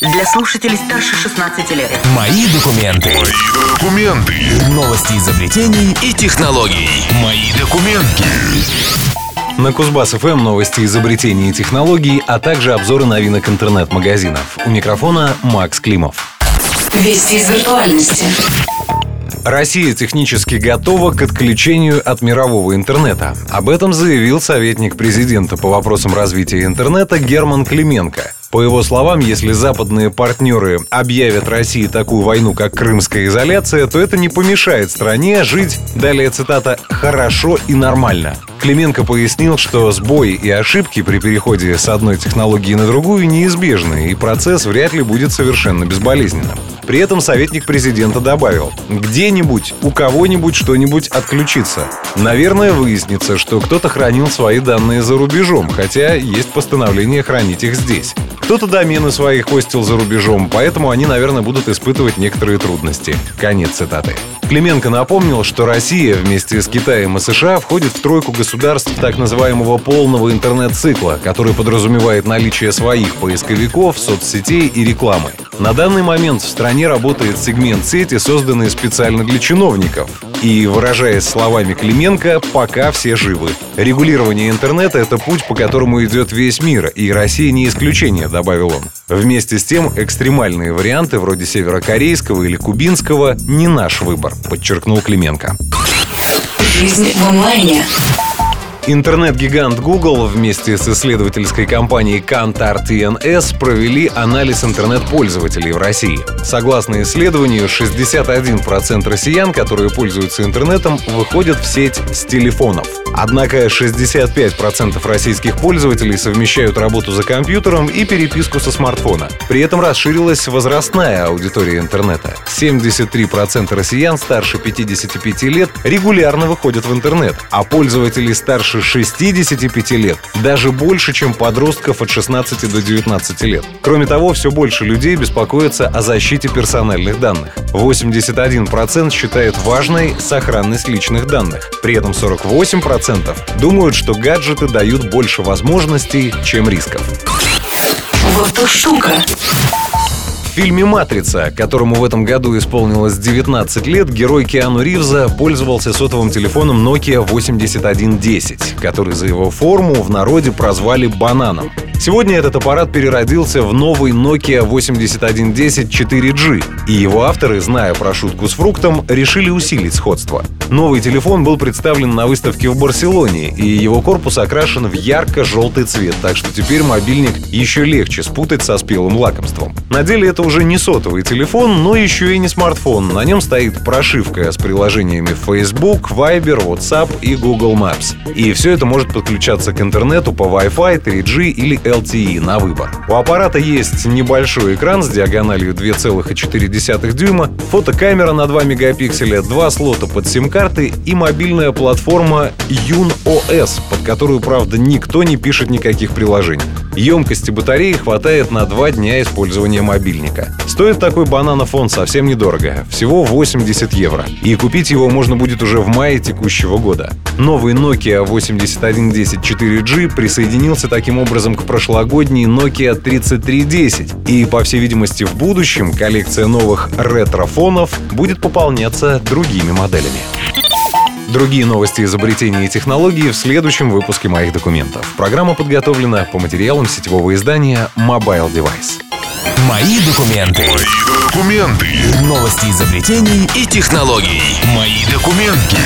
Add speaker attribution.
Speaker 1: для слушателей старше 16 лет.
Speaker 2: Мои документы.
Speaker 3: Мои документы.
Speaker 2: Новости изобретений и технологий.
Speaker 3: Мои документы.
Speaker 4: На Кузбасс ФМ новости изобретений и технологий, а также обзоры новинок интернет-магазинов. У микрофона Макс Климов.
Speaker 1: Вести из виртуальности.
Speaker 4: Россия технически готова к отключению от мирового интернета. Об этом заявил советник президента по вопросам развития интернета Герман Клименко. По его словам, если западные партнеры объявят России такую войну, как крымская изоляция, то это не помешает стране жить, далее цитата, «хорошо и нормально». Клименко пояснил, что сбои и ошибки при переходе с одной технологии на другую неизбежны, и процесс вряд ли будет совершенно безболезненным. При этом советник президента добавил, где-нибудь у кого-нибудь что-нибудь отключится. Наверное, выяснится, что кто-то хранил свои данные за рубежом, хотя есть постановление хранить их здесь. Кто-то домены свои хостил за рубежом, поэтому они, наверное, будут испытывать некоторые трудности. Конец цитаты. Клименко напомнил, что Россия вместе с Китаем и США входит в тройку государств так называемого полного интернет-цикла, который подразумевает наличие своих поисковиков, соцсетей и рекламы. На данный момент в стране работает сегмент сети, созданный специально для чиновников. И, выражаясь словами Клименко, пока все живы. Регулирование интернета — это путь, по которому идет весь мир, и Россия не исключение, добавил он. Вместе с тем, экстремальные варианты, вроде северокорейского или кубинского, не наш выбор, подчеркнул Клименко.
Speaker 1: Жизнь в онлайне.
Speaker 4: Интернет-гигант Google вместе с исследовательской компанией Kantar TNS провели анализ интернет-пользователей в России. Согласно исследованию, 61% россиян, которые пользуются интернетом, выходят в сеть с телефонов. Однако 65% российских пользователей совмещают работу за компьютером и переписку со смартфона. При этом расширилась возрастная аудитория интернета. 73% россиян старше 55 лет регулярно выходят в интернет, а пользователи старше 65 лет даже больше, чем подростков от 16 до 19 лет. Кроме того, все больше людей беспокоятся о защите персональных данных. 81% считают важной сохранность личных данных. При этом 48% думают, что гаджеты дают больше возможностей, чем рисков.
Speaker 1: Вот уж штука.
Speaker 4: В фильме «Матрица», которому в этом году исполнилось 19 лет, герой Киану Ривза пользовался сотовым телефоном Nokia 8110, который за его форму в народе прозвали «бананом». Сегодня этот аппарат переродился в новый Nokia 8110 4G, и его авторы, зная про шутку с фруктом, решили усилить сходство. Новый телефон был представлен на выставке в Барселоне, и его корпус окрашен в ярко-желтый цвет, так что теперь мобильник еще легче спутать со спелым лакомством. На деле это уже не сотовый телефон, но еще и не смартфон. На нем стоит прошивка с приложениями Facebook, Viber, WhatsApp и Google Maps. И все это может подключаться к интернету по Wi-Fi, 3G или LTE на выбор. У аппарата есть небольшой экран с диагональю 2,4 дюйма, фотокамера на 2 мегапикселя, два слота под сим-карты и мобильная платформа YunOS, под которую, правда, никто не пишет никаких приложений. Емкости батареи хватает на два дня использования мобильника. Стоит такой бананофон совсем недорого, всего 80 евро. И купить его можно будет уже в мае текущего года. Новый Nokia 8110 4G присоединился таким образом к прошлогодней Nokia 3310. И, по всей видимости, в будущем коллекция новых ретро-фонов будет пополняться другими моделями. Другие новости изобретений и технологий в следующем выпуске моих документов. Программа подготовлена по материалам сетевого издания Mobile Device.
Speaker 2: Мои документы.
Speaker 3: Мои документы.
Speaker 2: Новости изобретений и технологий.
Speaker 3: Мои документы.